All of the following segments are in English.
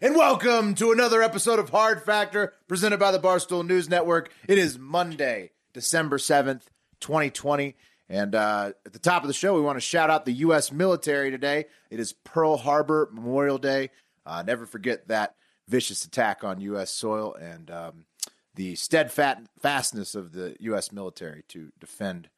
And welcome to another episode of Hard Factor presented by the Barstool News Network. It is Monday, December 7th, 2020. And uh, at the top of the show, we want to shout out the U.S. military today. It is Pearl Harbor Memorial Day. Uh, never forget that vicious attack on U.S. soil and um, the steadfastness of the U.S. military to defend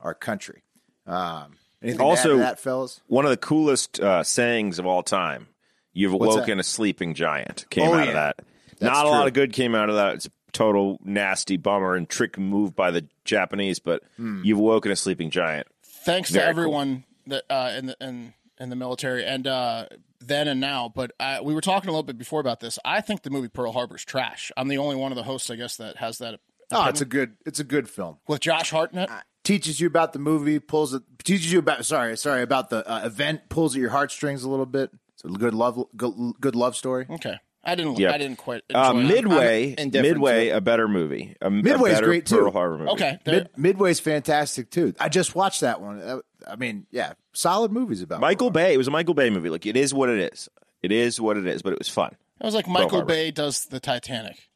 our country. Um, anything Also- that, fellas? One of the coolest uh, sayings of all time. You've What's woken that? a sleeping giant. Came Oh, out yeah. of that. That's Not a lot of good came out of that. It's a total nasty bummer and trick move by the Japanese. But Hmm. you've woken a sleeping giant. thanks Very to cool. everyone that uh, in the in in the military and uh, then and now. But uh, we were talking a little bit before about this. I think the movie Pearl Harbor's trash. I'm the only one of the hosts, I guess, that has that. Oh, it's a good it's a good film. with Josh Hartnett. Teaches you about the movie, pulls it teaches you about sorry, sorry, about the uh, event, pulls at your heartstrings a little bit. It's a good love good, good love story. Okay, I didn't. Yeah. I didn't quite. Enjoy Uh, it. Midway, I'm Midway, a better movie. A, Midway's a better great, too. Pearl Harbor movie. Okay, there- Mid, Midway's fantastic too. I just watched that one. I mean, yeah, solid movies about Michael Bay. It was a Michael Bay movie. Like it is what it is. It is what it is. But it was fun. it was like Michael Harbor. Bay does the Titanic.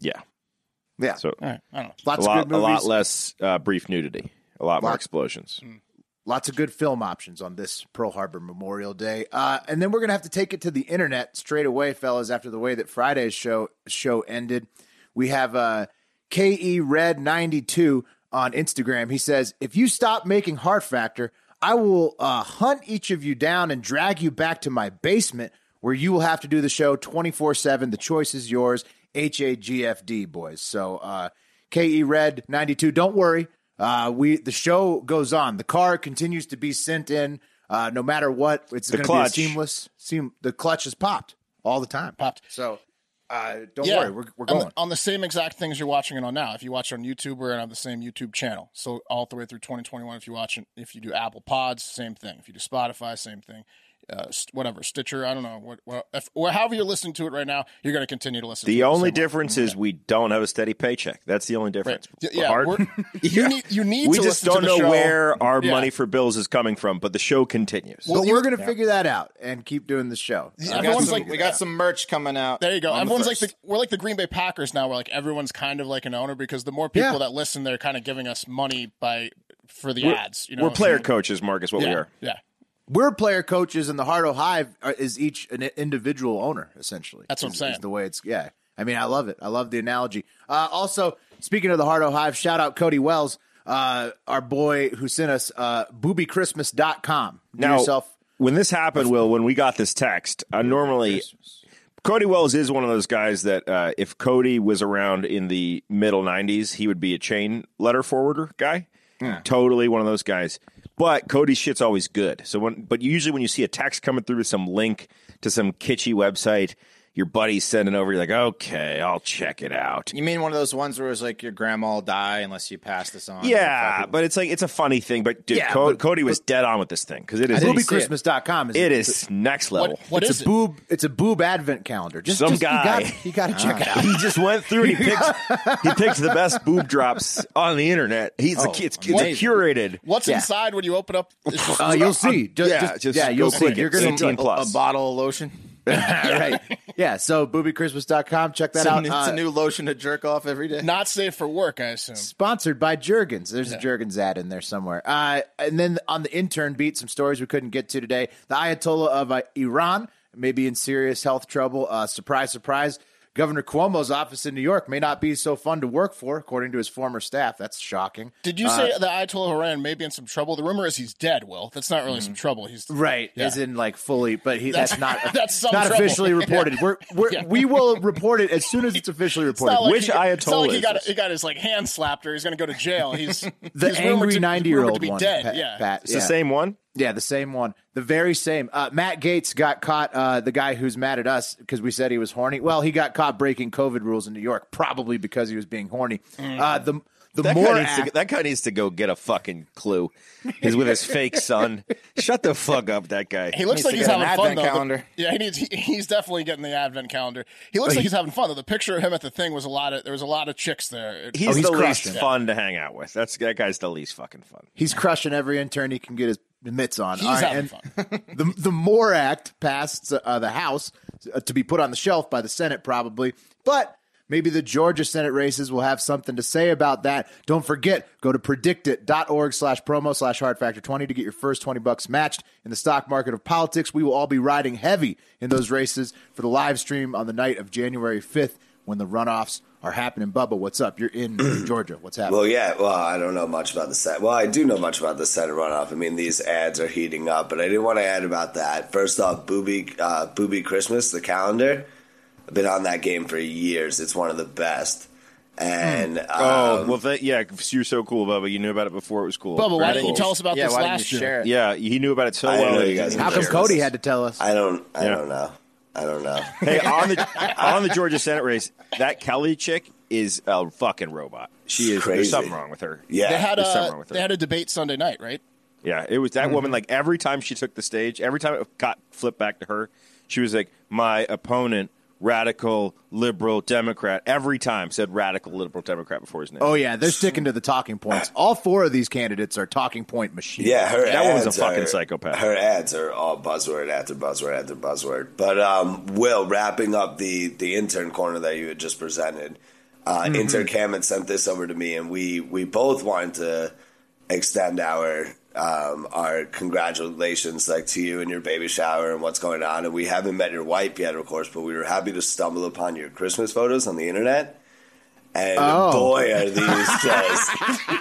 Yeah. Yeah, So All right, I don't know. lots a of lot, good a lot less uh, brief nudity. A lot more Lot- explosions. Lots of good film options on this Pearl Harbor Memorial Day. Uh, and then we're gonna have to take it to the internet straight away, fellas. After the way that Friday's show show ended, we have uh, Ke Red ninety two on Instagram. He says, "If you stop making Hard Factor, I will uh, hunt each of you down and drag you back to my basement." Where you will have to do the show 24 7. The choice is yours. H A G F D, boys. So, uh, KE Red 92. Don't worry. Uh, we the show goes on. The car continues to be sent in, uh, no matter what. It's going to be a seamless. Seam, the clutch is popped all the time. Popped. So uh, don't yeah, worry, we're, we're on going. the, on the same exact things you're watching it on now. If you watch it on YouTube, we're on the same YouTube channel. So all the way through 2021. If you watch it, if you do Apple Pods, same thing. If you do Spotify, same thing. Uh, whatever Stitcher, I don't know what, what if, or however you're listening to it right now, you're going to continue to listen. The it only same way. difference is we don't have a steady paycheck. That's the only difference. Y- Yeah, Hard- we're- you need you need we to just listen don't the know show. where our Yeah. money for bills is coming from, but the show continues. but we're going to figure that out and keep doing the show. Yeah, We Everyone's some, like- we got some merch coming out. There you go. on the Everyone's like the, we're like the Green Bay Packers now. Where like everyone's kind of like an owner because the more people Yeah. that listen, they're kind of giving us money by for the We're, ads. You know, we're player So- coaches, Marcus. What yeah, we are. Yeah, We're player coaches, and the Hardo Hive is each an individual owner, essentially. That's what I'm Is- saying. Is the way it's yeah. I mean, I love it. I love the analogy. Uh, also, speaking of the Hardo Hive, shout out Cody Wells, uh, our boy who sent us uh, boobychristmas.com. Do Now, yourself when this happened, Will, when we got this text, uh, normally Cody Wells is one of those guys that uh, if Cody was around in the middle '90s, he would be a chain letter forwarder guy. Totally one of those guys. But Cody's shit's always good. So when, but usually when you see a text coming through with some link to some kitschy website, your buddy's sending over, you're like, okay, I'll check it out. You mean one of those ones where it's like your grandma will die unless you pass this on? Yeah, but it's like it's a funny thing. But dude, Yeah, Co- but- Cody was dead on with this thing because it is didn't see it. boobychristmas.com is it is next level. What, what it's is a it? boob it's a boob advent calendar. Just Some just, guy. you got to check it out. he just went through and he picked he picked the best boob drops on the internet. He's Oh, like it's, it's amazing. curated. What's Yeah. inside when you open up? Uh, you'll see. Ju- yeah, just- just yeah, you'll see. You're gonna 18 a, a bottle of lotion. right. Yeah, so boobychristmas.com. Check that It's, a, out. it's Uh, a new lotion to jerk off every day. not safe for work, I assume. Sponsored by Jergens. There's a Jergens ad in there somewhere. Uh, and then on the intern beat, some stories we couldn't get to today. The Ayatollah of uh, Iran may be in serious health trouble. Uh, surprise, surprise. Governor Cuomo's office in New York may not be so fun to work for, according to his former staff. That's shocking. Did you say uh, that Ayatollah Haran may be in some trouble? The rumor is he's dead. Will that's not really some mm-hmm. trouble. He's Right, Yeah. as in like fully, but he that's, That's- not that's some not trouble. officially reported. We're, we're Yeah. we will report it as soon as it's officially It's reported. not like Which he, it's not Ayatollah like he got this? he got his like hand slapped or he's going to go to jail. He's the he's angry ninety year old one, dead. Pat, yeah, Pat, It's yeah. the same one. Yeah, the same one. The very same. Uh, Matt Gaetz got caught, uh, the guy who's mad at us because we said he was horny. Well, he got caught breaking COVID rules in New York, probably because he was being horny. Uh, the the That more guy, needs to, that guy needs to go get a fucking clue. He's with his fake son. Shut the fuck up, that guy. He looks Needs like he's having fun though. Calendar. yeah, he needs. He, he's definitely getting the advent calendar. He looks like he's having fun though. The picture of him at the thing was a lot of. There was a lot of chicks there. He's, Oh, he's the least crushing. fun to hang out with. That's that guy's the least fucking fun. he's crushing every intern he can get his mitts on. He's All right, having and the the MORE Act passed uh, the House uh, to be put on the shelf by the Senate, probably, but. Maybe the Georgia Senate races will have something to say about that. Don't forget, go to predictit.org slash promo slash hard factor 20 to get your first 20 bucks matched in the stock market of politics. We will all be riding heavy in those races for the live stream on the night of January 5th when the runoffs are happening. Bubba, what's up? You're in Georgia. What's happening? Well, yeah. Well, I don't know much about the set. Well, I do know much about the Senate runoff. I mean, these ads are heating up, but I didn't want to add about that. First off, Booby, uh, Booby Christmas, the calendar. I've been on that game for years. It's one of the best. And Oh um, well, that, yeah, 'cause you're so cool, Bubba. You knew about it before it was cool. Bubba, why Very didn't you tell us about Yeah, this last year? Yeah, he knew about it so I well. you guys How come Cody had to tell us? I don't, I Yeah. don't know. I don't know. Hey, on the on the Georgia Senate race, that Kelly chick is a fucking robot. She is. Crazy. There's something wrong with her. Yeah, They had There's something a wrong with her. they had a debate Sunday night, right? Yeah, it was that mm-hmm. woman. Like every time she took the stage, every time it got flipped back to her, she was like, "My opponent, radical liberal Democrat." Every time said radical liberal Democrat before his name. Oh yeah, they're sticking to the talking points. All four of these candidates are talking point machines. Yeah, her That was a fucking are- psychopath. Her ads are all buzzword after buzzword after buzzword. But um, Will, wrapping up the the intern corner that you had just presented, uh, Mm-hmm. intern Cam had sent this over to me, and we we both wanted to extend our um, our congratulations like to you and your baby shower and what's going on. And we haven't met your wife yet, of course, but we were happy to stumble upon your Christmas photos on the internet. And Oh. boy, are these just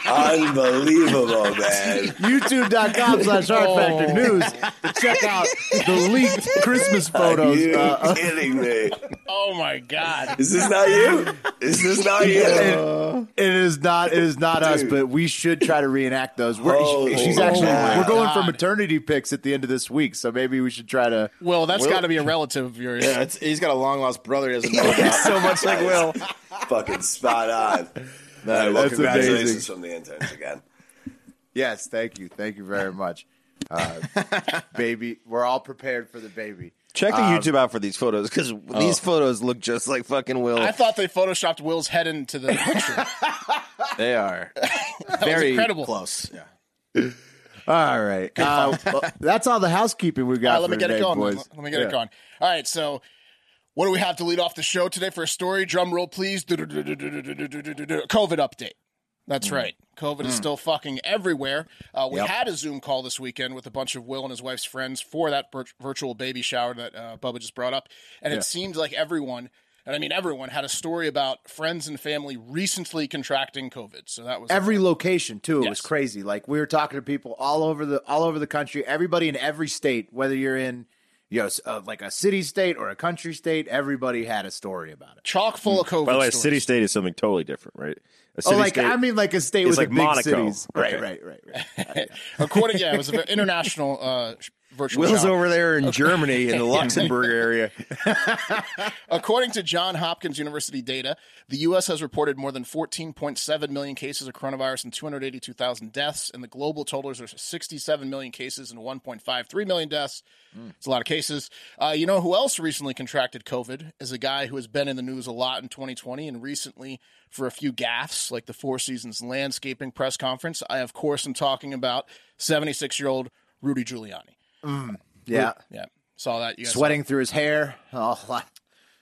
unbelievable, man. YouTube.com slash hard factor news to check out the leaked Christmas Are photos. you Uh, uh, kidding me? Oh my god! Is this not you? Is this not you? it is not. It is not us, but we should try to reenact those. We're, Holy she's actually. We're going for maternity pics at the end of this week, so maybe we should try to. Well, that's got to be a relative of yours. Yeah, it's, he's got a long lost brother. He doesn't know about. so much like Will. Fucking spot on. All right, well, That's congratulations amazing. from the interns again. Yes, thank you, thank you very much, uh, baby. We're all prepared for the baby. Check the Um, YouTube out for these photos because these photos look just like fucking Will. I thought they photoshopped Will's head into the picture. They are very incredible. close. Yeah. All right, uh, well, that's all the housekeeping we got. All right, let for me get today, it going. boys. Let me get Yeah. it going. All right, so what do we have to lead off the show today for a story? Drum roll, please. COVID update. That's Mm. right. COVID is still fucking everywhere. Uh, we had a Zoom call this weekend with a bunch of Will and his wife's friends for that vir- virtual baby shower that uh, Bubba just brought up, and it seemed like everyone. And I mean, everyone had a story about friends and family recently contracting COVID. So that was every location too. It was crazy. Like we were talking to people all over the all over the country. Everybody in every state, whether you're in you know s- uh, like a city state or a country state, everybody had a story about it. chock full of COVID. By the way, a stories. city state is something totally different, right? A Oh, like state, I mean, like a state It's with like big Monaco. cities. Right, Okay. right, right, right. According, yeah, it was an international uh, sh- virtual. Will's shower. over there in Germany in the Luxembourg area. According to John Hopkins University data, the U.S. has reported more than 14.7 million cases of coronavirus and 282,000 deaths, and the global totals are 67 million cases and 1.53 million deaths. It's a lot of cases. Uh, you know who else recently contracted COVID? Is a guy who has been in the news a lot in 2020 and recently for a few gaffes, like the Four Seasons landscaping press conference. I, of course, am talking about 76 year old Rudy Giuliani. Yeah, Yeah, saw that. You guys sweating through his hair. Oh, lot-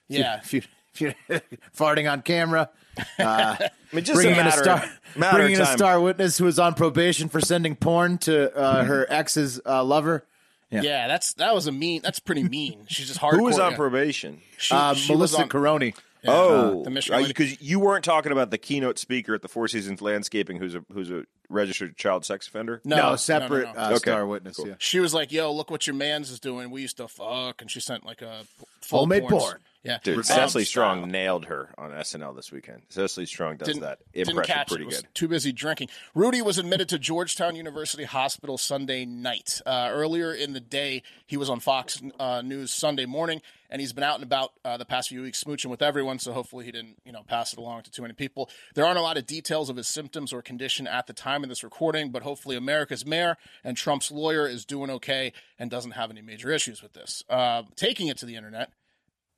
Yeah. few, few, farting on camera. I mean, just bringing a in a star, matter bringing in of a star witness who was on probation for sending porn to uh, her ex's uh, lover. Yeah. that's that was a mean. That's pretty mean. She's just hardcore. Who was on yeah. probation? She, Uh, she was Melissa on- Caroni. Oh, the Michigan lady. because you weren't talking about the keynote speaker at the Four Seasons Landscaping, who's a who's a registered child sex offender. No, No, no, separate no, no. Uh, Okay, star witness. Yeah. She was like, "Yo, look what your man's is doing. We used to fuck," and she sent like a full Homemade porn. Porn. Yeah, Dude, Cecily Strong nailed her on SNL this weekend. Cecily Strong does didn't, that didn't impression catch pretty it. Was good. Too busy drinking. Rudy was admitted to Georgetown University Hospital Sunday night. Uh, earlier in the day, he was on Fox uh, News Sunday morning, and he's been out and about uh, the past few weeks, smooching with everyone. So hopefully, he didn't, you know, pass it along to too many people. There aren't a lot of details of his symptoms or condition at the time of this recording, but hopefully, America's mayor and Trump's lawyer is doing okay and doesn't have any major issues with this. Uh, taking it to the internet,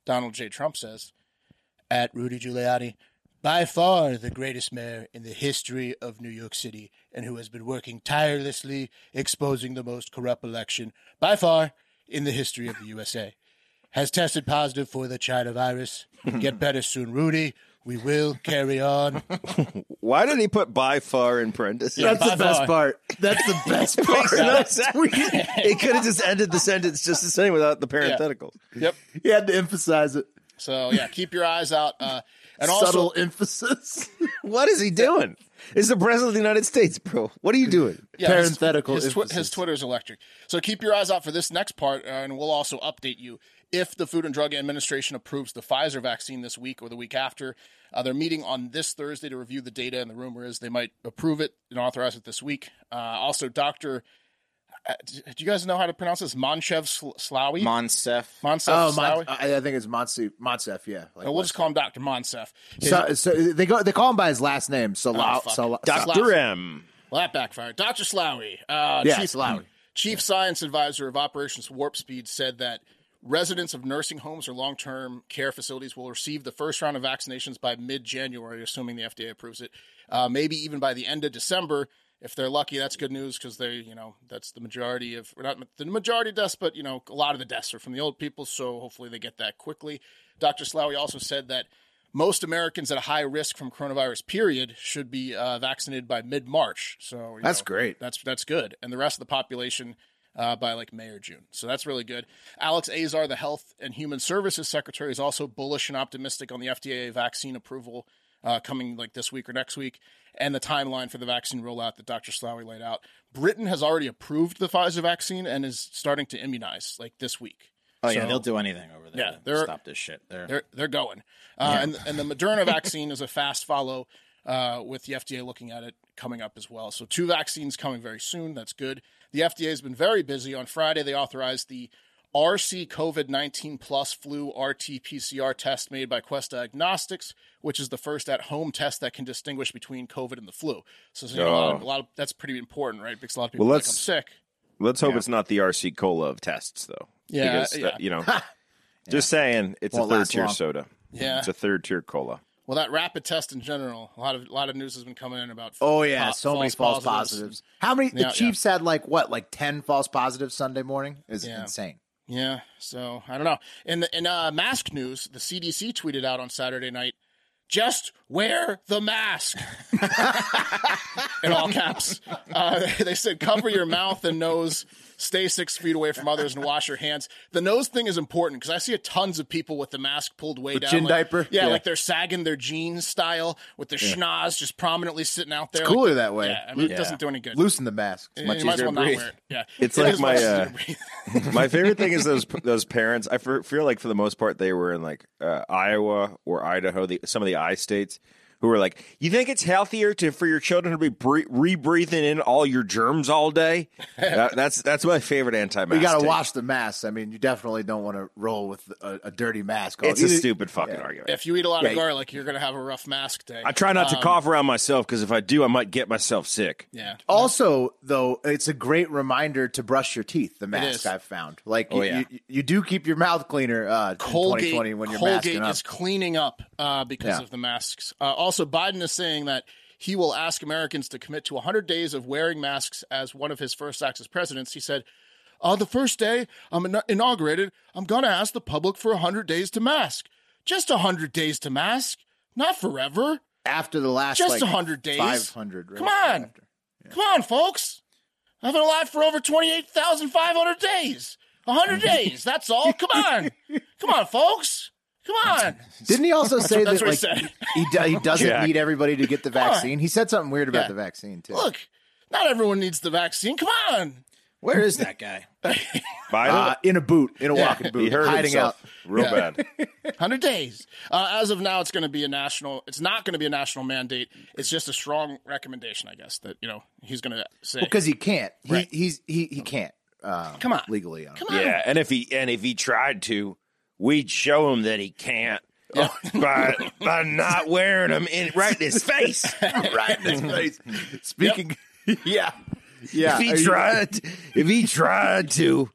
Donald J. Trump says at Rudy Giuliani, by far the greatest mayor in the history of New York City, and who has been working tirelessly exposing the most corrupt election, by far in the history of the USA, has tested positive for the China virus. Get better soon, Rudy. We will carry on. Why did he put by far in parentheses? Yeah, That's the best far. part. That's the best part. Makes no sense. It could have just ended the sentence just the same without the parentheticals. Yep. He had to emphasize it. So yeah, keep your eyes out. Uh, and also, Subtle emphasis. What is he doing? Is the president of the United States, bro. What are you doing? Yeah, his- Parenthetical His, twi- emphasis. his Twitter's electric. So keep your eyes out for this next part, uh, and we'll also update you if the Food and Drug Administration approves the Pfizer vaccine this week or the week after. Uh, they're meeting on this Thursday to review the data, and the rumor is they might approve it and authorize it this week. Uh, also, Doctor, uh, do you guys know how to pronounce this? Monchev Sl- Slaoui. Moncef. Moncef Oh, Slaoui. Mon- I I think it's Monse, Moncef. Yeah, like we'll just call him Doctor Moncef. His- so, so they go. They call him by his last name. Salah. Oh, fuck. Salah. Dr. M. Well, that backfired. Dr. Slaoui, uh, Yeah, Chief, Slaoui. Chief Science Advisor of Operations Warp Speed, said that residents of nursing homes or long term care facilities will receive the first round of vaccinations by mid January, assuming the FDA approves it. Uh, maybe even by the end of December. If they're lucky, that's good news because they, you know, that's the majority of, not the majority of deaths, but, you know, a lot of the deaths are from the old people. So hopefully they get that quickly. Dr. Slaoui also said that most Americans at a high risk from coronavirus period should be uh, vaccinated by mid March. So That's know, great. That's that's good, and the rest of the population uh, by like May or June. So that's really good. Alex Azar, the Health and Human Services Secretary, is also bullish and optimistic on the FDA vaccine approval uh, coming like this week or next week, and the timeline for the vaccine rollout that Dr. Slaoui laid out. Britain has already approved the Pfizer vaccine and is starting to immunize like this week. Oh yeah, they'll do anything over there. Yeah, they're- stop this shit. They're, they're they're going. Uh, and and the Moderna vaccine is a fast follow uh, with the FDA looking at it coming up as well. So two vaccines coming very soon. That's good. The FDA has been very busy. On Friday, they authorized the RC COVID 19 plus flu RT PCR test made by Quest Diagnostics, which is the first at home test that can distinguish between COVID and the flu. So, you know, a, lot of, a lot of that's pretty important, right? Because a lot of people Well, are let's- sick. Let's hope it's not the RC Cola of tests, though. Yeah, Because, uh, yeah. you know, just saying, it's Won't a third tier long. soda. Yeah. It's a third tier cola. Well, that rapid test in general, a lot of a lot of news has been coming in about. Oh yeah, po- so many false positives. How many? Yeah, yeah. the Chiefs had like what, like ten false positives Sunday morning? Is Yeah. insane. Yeah, so I don't know. In the in uh, mask news, the CDC tweeted out on Saturday night, "Just wear the mask." in all caps, uh, they said, "Cover your mouth and nose." Stay six feet away from others and wash your hands. The nose thing is important because I see a tons of people with the mask pulled way down. chin like- diaper? Yeah, Yeah. like they're sagging their jeans style with their schnoz just prominently sitting out there. Cooler Like- that way. Yeah, I mean, it doesn't do any good. Loosen the mask. It's You much might as easier well to not breathe. wear it. Yeah, It's It like my, uh. My favorite thing is those those parents. I feel like for the most part they were in like uh, Iowa or Idaho, the, some of the I states, who were like, "You think it's healthier to for your children to be bre- re-breathing in all your germs all day?" That- that's that's my favorite anti-mask. You got to wash the mask. I mean, you definitely don't want to roll with a, a dirty mask. It's a stupid fucking argument. If you eat a lot Yeah, of garlic, you're going to have a rough mask day. I try not to Um, cough around myself because if I do, I might get myself sick. Yeah. Also, though, it's a great reminder to brush your teeth. The mask I've found, like, Oh, you, yeah. you, you do keep your mouth cleaner. Uh, in Colgate, 2020 when you're Colgate masking up. is cleaning up uh, because Yeah. of the masks. Uh, also, Biden is saying that he will ask Americans to commit to 100 days of wearing masks as one of his first acts as president. He said, uh, the first day I'm in- inaugurated, I'm going to ask the public for 100 days to mask. Just 100 days to mask, not forever. after the last Just like, 100 days. 500. Right? Come on. Come on, folks. I've been alive for over 28,500 days. 100 days. That's all. Come on. Come on, folks. Come on. Didn't he also say that's that what he like said. he do, he doesn't Jack. need everybody to get the vaccine? He said something weird about Yeah. the vaccine too. Look, not everyone needs the vaccine. Come on. Where is that guy? Biden, Uh, in a boot, in a Yeah. walking boot, he hurt hiding out. real Yeah. bad. 100 days. Uh, as of now, it's going to be a national. It's not going to be a national mandate. It's just a strong recommendation, I guess, that you know he's going to say. because he can't. He Right. he's he he can't. Uh, Come on. legally. Come on. Yeah, and if he and if he tried to, we'd show him that he can't uh, by by not wearing them in right in his face. right in his face. Speaking, yeah, yeah. if he are, you, tried, if he tried to,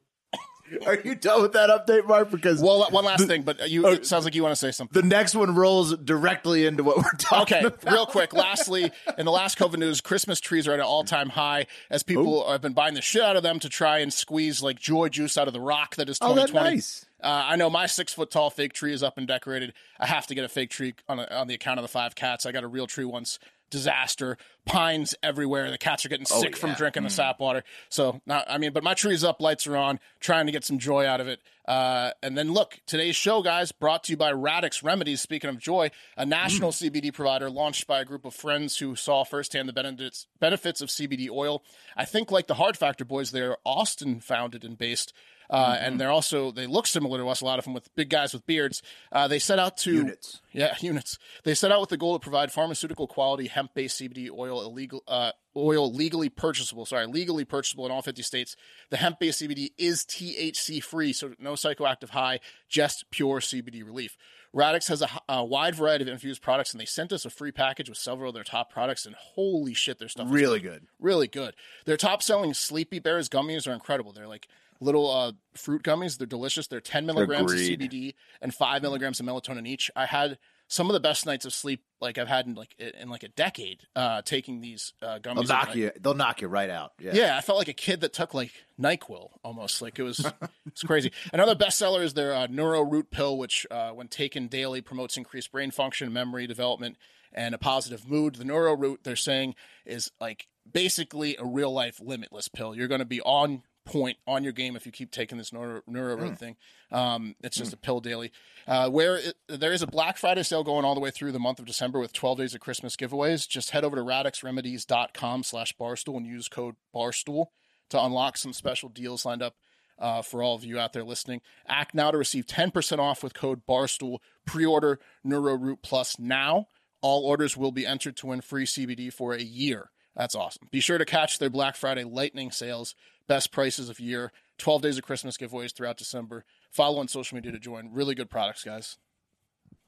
are you done with that update, Mark? Because Well, one last thing, but uh, you. Oh, it sounds like you want to say something. the next one rolls directly into what we're talking Okay, about. real quick. Lastly, in the last COVID news, Christmas trees are at an all-time high as people oh. have been buying the shit out of them to try and squeeze like joy juice out of the rock that is Oh, that's 2020. nice. Uh, I know my six foot tall fake tree is up and decorated. I have to get a fake tree on, a, on the account of the five cats. I got a real tree once. Disaster, pines everywhere. The cats are getting sick from drinking the sap water. So, not, I mean, but my tree's up, lights are on, trying to get some joy out of it. Uh, and then look, today's show, guys, brought to you by Radix Remedies. Speaking of joy, a national CBD provider launched by a group of friends who saw firsthand the benefits benefits of CBD oil. I think, like the Hard Factor boys, they're Austin founded and based. Uh, And they're also they look similar to us. A lot of them with big guys with beards. Uh, they set out to Units. yeah, units. They set out with the goal to provide pharmaceutical quality hemp-based CBD oil illegal uh, oil legally purchasable. Sorry, legally purchasable in all 50 states. The hemp-based CBD is THC free, so no psychoactive high, just pure CBD relief. Radix has a wide variety of infused products, and they sent us a free package with several of their top products. And holy shit, their stuff is Really good. really good. Their top selling Sleepy Bears gummies are incredible. They're like little uh, fruit gummies. They're delicious. They're 10 milligrams Agreed. of CBD and 5 milligrams of melatonin each. I had some of the best nights of sleep like I've had in like in like a decade uh, taking these uh, gummies. They'll knock you. They'll knock you right out. Yeah. Yeah, I felt like a kid that took like Nyquil almost. Like it was, it's crazy. Another bestseller is their uh, Neuro Root pill, which uh, when taken daily promotes increased brain function, memory development, and a positive mood. The Neuro Root they're saying is like basically a real life limitless pill. You're going to be on point on your game if you keep taking this neuro, neuro root thing. Um, it's just a pill daily. Uh, where it, there is a Black Friday sale going all the way through the month of December with 12 days of Christmas giveaways. Just head over to radixremedies.com slash barstool and use code barstool to unlock some special deals lined up uh, for all of you out there listening. Act now to receive 10% off with code barstool. Pre-order NeuroRoot Plus now. All orders will be entered to win free CBD for a year. That's awesome. Be sure to catch their Black Friday lightning sales, best prices of year, 12 days of Christmas giveaways throughout December. Follow on social media to join. Really good products, guys.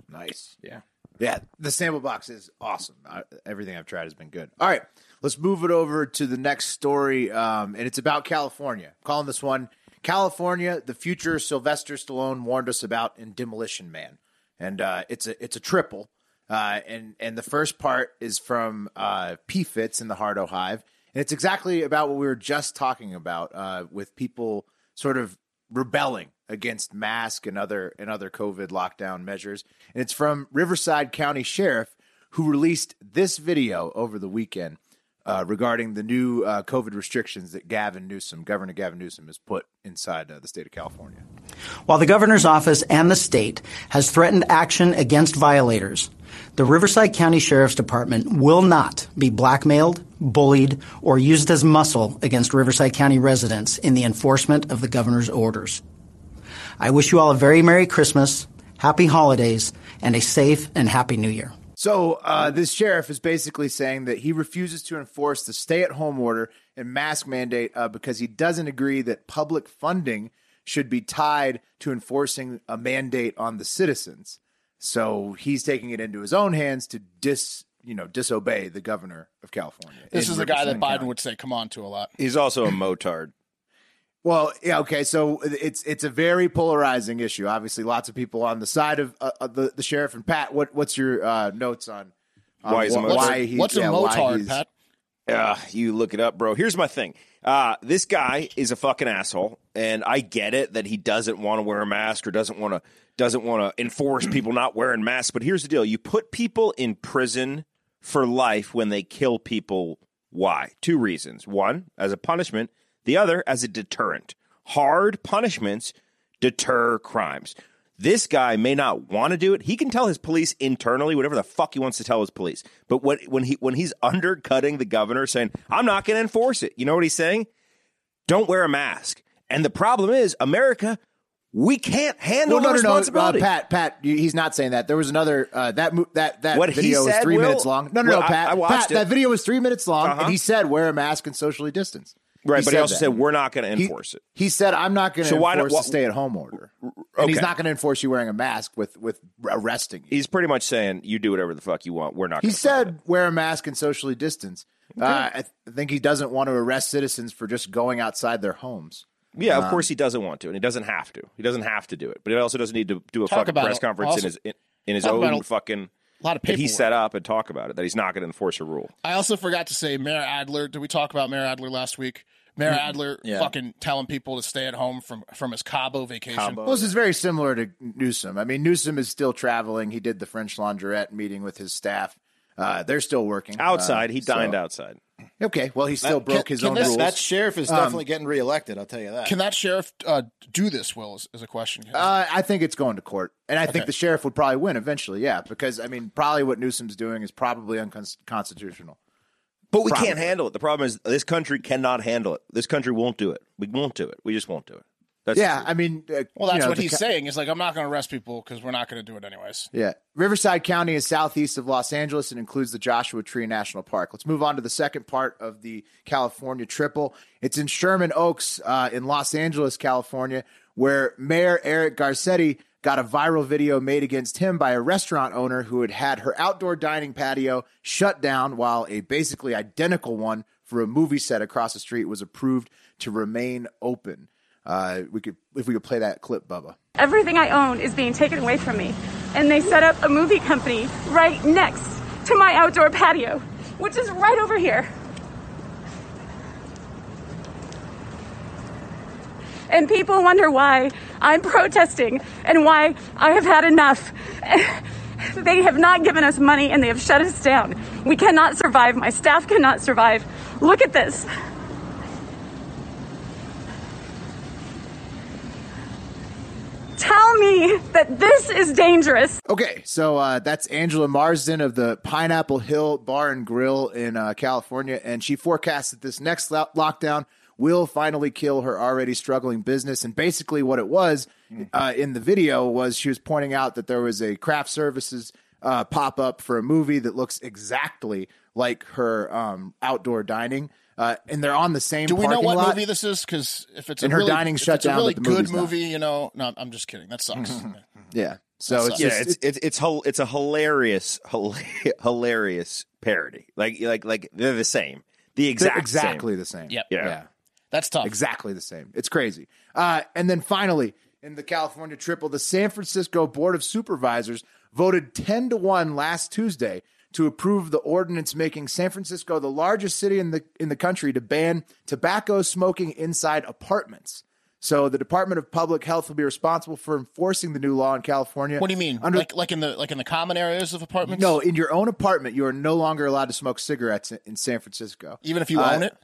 Nice. Yeah. Yeah, the sample box is awesome. I, everything I've tried has been good. All right, let's move it over to the next story, um, and it's about California. I'm calling this one California: The Future Sylvester Stallone warned us about in Demolition Man, and uh, it's a it's a triple. Uh, and and the first part is from uh, P Fits in the Hardo Hive, and it's exactly about what we were just talking about uh, with people sort of rebelling against mask and other and other COVID lockdown measures. And it's from Riverside County Sheriff, who released this video over the weekend uh, regarding the new uh, COVID restrictions that Gavin Newsom, Governor Gavin Newsom, has put inside uh, the state of California. While the governor's office and the state has threatened action against violators, the Riverside County Sheriff's Department will not be blackmailed, bullied, or used as muscle against Riverside County residents in the enforcement of the governor's orders. I wish you all a very Merry Christmas, Happy Holidays, and a safe and Happy New Year. So uh, this sheriff is basically saying that he refuses to enforce the stay-at-home order and mask mandate uh, because he doesn't agree that public funding should be tied to enforcing a mandate on the citizens. So he's taking it into his own hands to dis, you know, disobey the governor of California. This is the guy that Biden County. would say "come on" to a lot. He's also a motard. Well, yeah, okay. So it's it's a very polarizing issue. Obviously, lots of people on the side of, uh, the the sheriff and Pat. What what's your uh, notes on, on Why he's a motard? why he- What's yeah, a motard, he's- Pat? Uh, you look it up, bro. Here's my thing. Uh, this guy is a fucking asshole, and I get it that he doesn't want to wear a mask or doesn't want to doesn't want to enforce people not wearing masks. But here's the deal: you put people in prison for life when they kill people. Why? Two reasons: one, as a punishment; the other, as a deterrent. Hard punishments deter crimes. This guy may not want to do it. He can tell his police internally whatever the fuck he wants to tell his police. But when when he when he's undercutting the governor, saying I'm not going to enforce it, you know what he's saying? Don't wear a mask. And the problem is, America, we can't handle Well, no, the no, no, uh, responsibility. Pat, Pat, he's not saying that. There was another uh, that that that What video was three Will? minutes long. No, no, Well, no, I- Pat. I watched Pat, it. that video was three minutes long, Uh-huh. and he said wear a mask and socially distance. Right, but he also that. said we're not going to He- enforce it. He said, "I'm not going to So why not- enforce the stay-at-home order, and he's not going to enforce you wearing a mask with with arresting you." He's pretty much saying you do whatever the fuck you want. We're not. He gonna follow it. said, "Wear a mask and socially distance." Uh, I, th- I think he doesn't want to arrest citizens for just going outside their homes. Yeah, Um, of course he doesn't want to, and he doesn't have to. He doesn't have to do it, but he also doesn't need to do a fucking press it. conference in his in, in his talk own about a lot of that he set up and talk about it. That he's not going to enforce a rule. I also forgot to say Mayor Adler. Did we talk about Mayor Adler last week? Mayor mm-hmm. Adler Yeah. fucking telling people to stay at home from from his Cabo vacation. Cabo. Well, this is very similar to Newsom. I mean, Newsom is still traveling. He did the French Laundrette meeting with his staff. Uh, they're still working Outside, Uh, he so- dined outside. Okay, well, he still That- broke can- his can own this- rules. That sheriff is definitely getting reelected. I'll tell you that. Can that sheriff uh, do this? Will is, is a question. Uh, I think it's going to court, and I think the sheriff would probably win eventually. Yeah, because I mean, probably what Newsom's doing is probably unconstitutional. But we Probably. can't handle it. The problem is this country cannot handle it. This country won't do it. We won't do it. We just won't do it. That's Yeah, I mean, uh, well, that's you know, what he's ca- saying. Is like I'm not going to arrest people because we're not going to do it anyways. Yeah. Riverside County is southeast of Los Angeles and includes the Joshua Tree National Park. Let's move on to the second part of the California triple. It's in Sherman Oaks uh, in Los Angeles, California, where Mayor Eric Garcetti got a viral video made against him by a restaurant owner who had had her outdoor dining patio shut down while a basically identical one for a movie set across the street was approved to remain open. Uh, we could if we could play that clip, Bubba. Everything I own is being taken away from me. And they set up a movie company right next to my outdoor patio, which is right over here. And people wonder why I'm protesting and why I have had enough. They have not given us money and they have shut us down. We cannot survive. My staff cannot survive. Look at this. Tell me that this is dangerous. Okay, so uh, that's Angela Marsden of the Pineapple Hill Bar and Grill in uh, California, and she forecasts that this next lo- lockdown will finally kill her already struggling business. And basically, what it was uh, in the video was she was pointing out that there was a craft services uh, pop up for a movie that looks exactly like her um, outdoor dining, uh, and they're on the same. Do we know what lot. movie this is? Because if it's And a her really, dining's if shut it's a down, really the good movie's not. movie, you know, no, I'm just kidding. That sucks. Yeah, so it's yeah, just, it's it's it's hil- it's a hilarious hilarious parody. Like like like they're the same. The exact exactly same. the same. Yep. Yeah. yeah. That's tough. Exactly the same. It's crazy. Uh, and then finally, in the California triple, the San Francisco Board of Supervisors voted 10 to 1 last Tuesday to approve the ordinance making San Francisco the largest city in the in the country to ban tobacco smoking inside apartments. So the Department of Public Health will be responsible for enforcing the new law in California. What do you mean? Under like like in the like in the common areas of apartments? no, in your own apartment, you are no longer allowed to smoke cigarettes in, in San Francisco. even if you Uh, own it.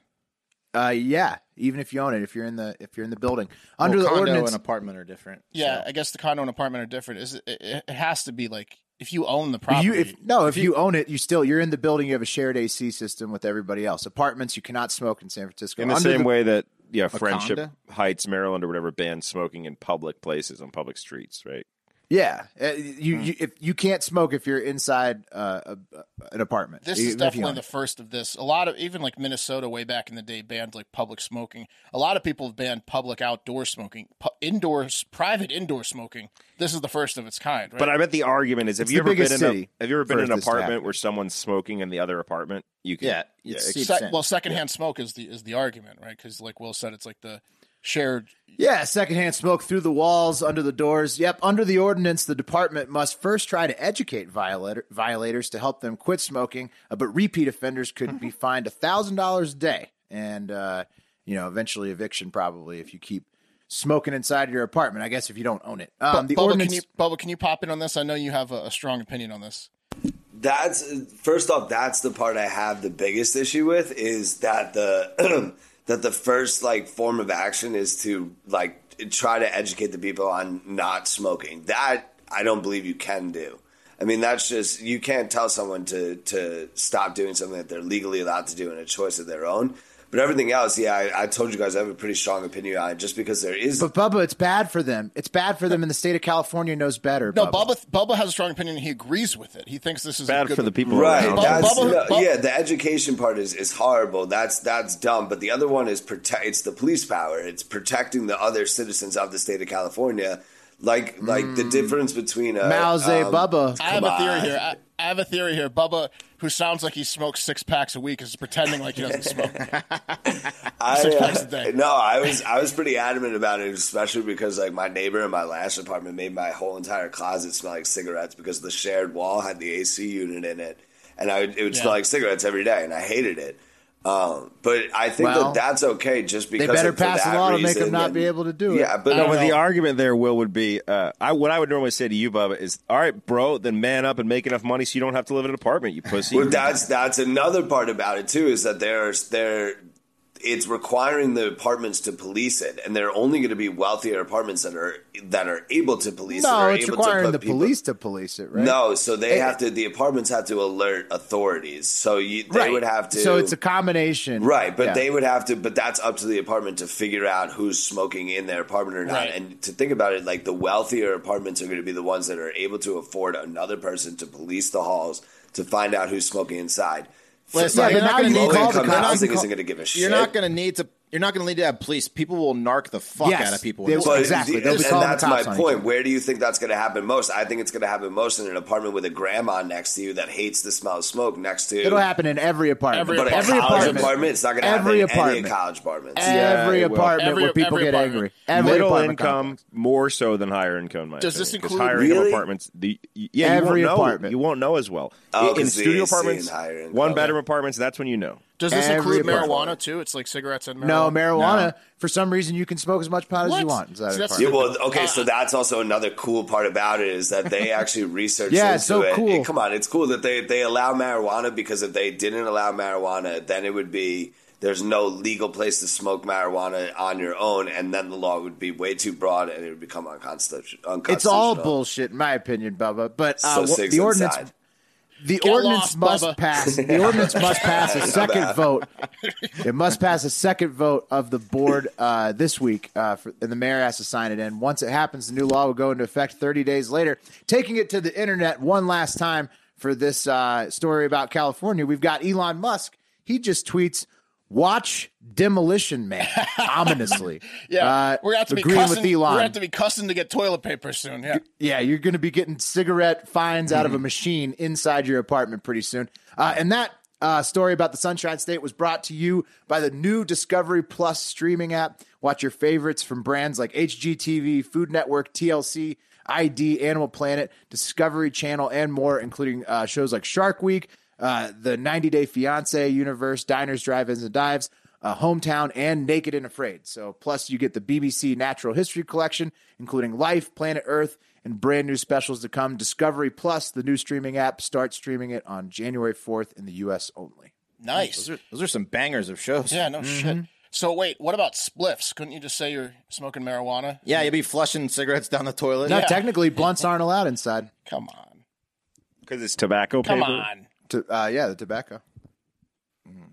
Uh, yeah, even if you own it, if you're in the if you're in the building under Well, the condo ordinance, and apartment are different. Yeah, so. I guess the condo and apartment are different. Is it, it, it has to be like if you own the property. You, if, no, if, you, own it, you still you're in the building. You have a shared AC system with everybody else. Apartments, you cannot smoke in San Francisco. In the Under same way that yeah, Friendship Heights, Maryland, or whatever bans smoking in public places on public streets, right? Yeah, uh, you, you if you can't smoke if you're inside uh, a, an apartment. This is definitely the first of this. A lot of even like Minnesota way back in the day banned like public smoking. A lot of people have banned public outdoor smoking, pu- indoors, private indoor smoking. This is the first of its kind. Right? But I bet the argument is: Have It's you the ever been in a Have you ever been in an this to happen. apartment where someone's smoking in the other apartment? You can, Yeah, yeah, it's- ex- it's- Se- well, secondhand smoke is the is the argument, right? Because like Will said, it's like the shared. Yeah, secondhand smoke through the walls, under the doors. Yep, under the ordinance, the department must first try to educate violator, violators to help them quit smoking, uh, but repeat offenders could be fined thousand dollars a day, and uh, you know, eventually eviction probably if you keep smoking inside your apartment. I guess if you don't own it. Um, the Bubba, ordinance. can you Bubba, can you pop in on this? I know you have a, a strong opinion on this. That's first off. That's the part I have the biggest issue with is that the that the first like form of action is to like try to educate the people on not smoking. That I don't believe you can do. I mean, that's just you can't tell someone to to stop doing something that they're legally allowed to do in a choice of their own. But everything else, yeah, I, I told you guys I have a pretty strong opinion on it, just because there is. But Bubba, it's bad for them. It's bad for them, and the state of California knows better. No, Bubba. Bubba. Bubba has a strong opinion. and He agrees with it. He thinks this is Bad good- for the people Right, around. Bubba- no, Bubba- yeah. The education part is, is horrible. That's that's dumb. But the other one is protect. It's the police power. It's protecting the other citizens of the state of California. Like like the difference between a Mao Zedong um, Bubba. I have a theory on. here. I, I have a theory here. Bubba, who sounds like he smokes six packs a week, is pretending like he doesn't smoke. I, Six uh, packs a day. No, I was I was pretty adamant about it, especially because like my neighbor in my last apartment made my whole entire closet smell like cigarettes because the shared wall had the AC unit in it, and I would, it would smell like cigarettes every day, and I hated it. Um, but I think Well, that that's okay, just because They because better of- for pass a law to make them not and- be able to do it. Yeah, but No, but the argument there, Will, would be uh, I, what I would normally say to you, Bubba, is all right, bro, then man up and make enough money so you don't have to live in an apartment, you pussy. Well, that's that's another part about it too is that there's there it's requiring the apartments to police it, and they're only going to be wealthier apartments that are that are able to police it. No, or it's able requiring the people- police to police it, right? No, so they Eh, have to. The apartments have to alert authorities. So you, they right. would have to. So it's a combination, Right, but Yeah. they would have to. But that's up to the apartment to figure out who's smoking in their apartment or not. Right. And to think about it, like the wealthier apartments are going to be the ones that are able to afford another person to police the halls to find out who's smoking inside. Listen, Yeah, you're but not now gonna you need need to call Low the income cops. housing Call- isn't going to give a shit. You're not going to need to. You're not going to need to have police. People will narc the fuck Yes, out of people. they in this will. But country. Exactly. and They'll be calling the that's my cops on each point. Where do you think that's going to happen most? I think it's going to happen most in an apartment with a grandma next to you that hates the smell of smoke next to. It'll happen in every apartment. Every But a every college apartment. apartment, it's not going to happen Every in any apartment. college apartments. Every it apartment Every- where people every get apartment. angry. Every Middle apartment income complex. more so than higher income. my Does this include- higher income apartments? The yeah, Every you won't know. apartment. You won't know as well. Oh, in 'cause the studio apartments, and higher income. one bedroom apartments. That's when you know. Does this Every include apartment. marijuana too? It's like cigarettes and marijuana. No marijuana. For some reason, you can smoke as much pot as you want. inside See, an that's- Yeah, well, okay, so that's also another cool part about it is that they actually researched Yeah, into so it. cool. And come on, it's cool that they they allow marijuana because if they didn't allow marijuana, then it would be there's no legal place to smoke marijuana on your own, and then the law would be way too broad and it would become unconstitutional. unconstitutional. It's all bullshit, in my opinion, Bubba. But uh, So wha- the ordinance, inside. The Get ordinance lost, must Bubba. pass. The ordinance must pass a second vote. It must pass a second vote of the board uh, this week, uh, for, and the mayor has to sign it in. Once it happens, the new law will go into effect 30 days later. Taking it to the internet one last time for this uh, story about California, we've got Elon Musk. He just tweets. Watch Demolition Man ominously. Yeah, Uh, we're gonna be agreeing cussing. We're Elon. gonna have to be cussing to get toilet paper soon. Yeah. Yeah, you're going to be getting cigarette fines out of a machine inside your apartment pretty soon. Uh, and that uh, story about the Sunshine State was brought to you by the new Discovery Plus streaming app. Watch your favorites from brands like HGTV, Food Network, TLC, ID, Animal Planet, Discovery Channel, and more, including uh, shows like Shark Week, uh, the 90 Day Fiance universe, Diners, Drive-Ins, and Dives uh, Hometown, and Naked and Afraid. So, plus you get the BBC Natural History Collection, including Life, Planet Earth, and brand new specials to come. Discovery Plus, the new streaming app, starts streaming it on January 4th in the U.S. only. Nice. Those are, those are some bangers of shows. Yeah. No Mm-hmm. shit. So wait, what about spliffs? Couldn't you just say you're smoking marijuana? Yeah, you'd be flushing cigarettes down the toilet. Now, technically, blunts aren't allowed inside. Come on. Because it's tobacco Come paper. on. To, uh, yeah, the tobacco.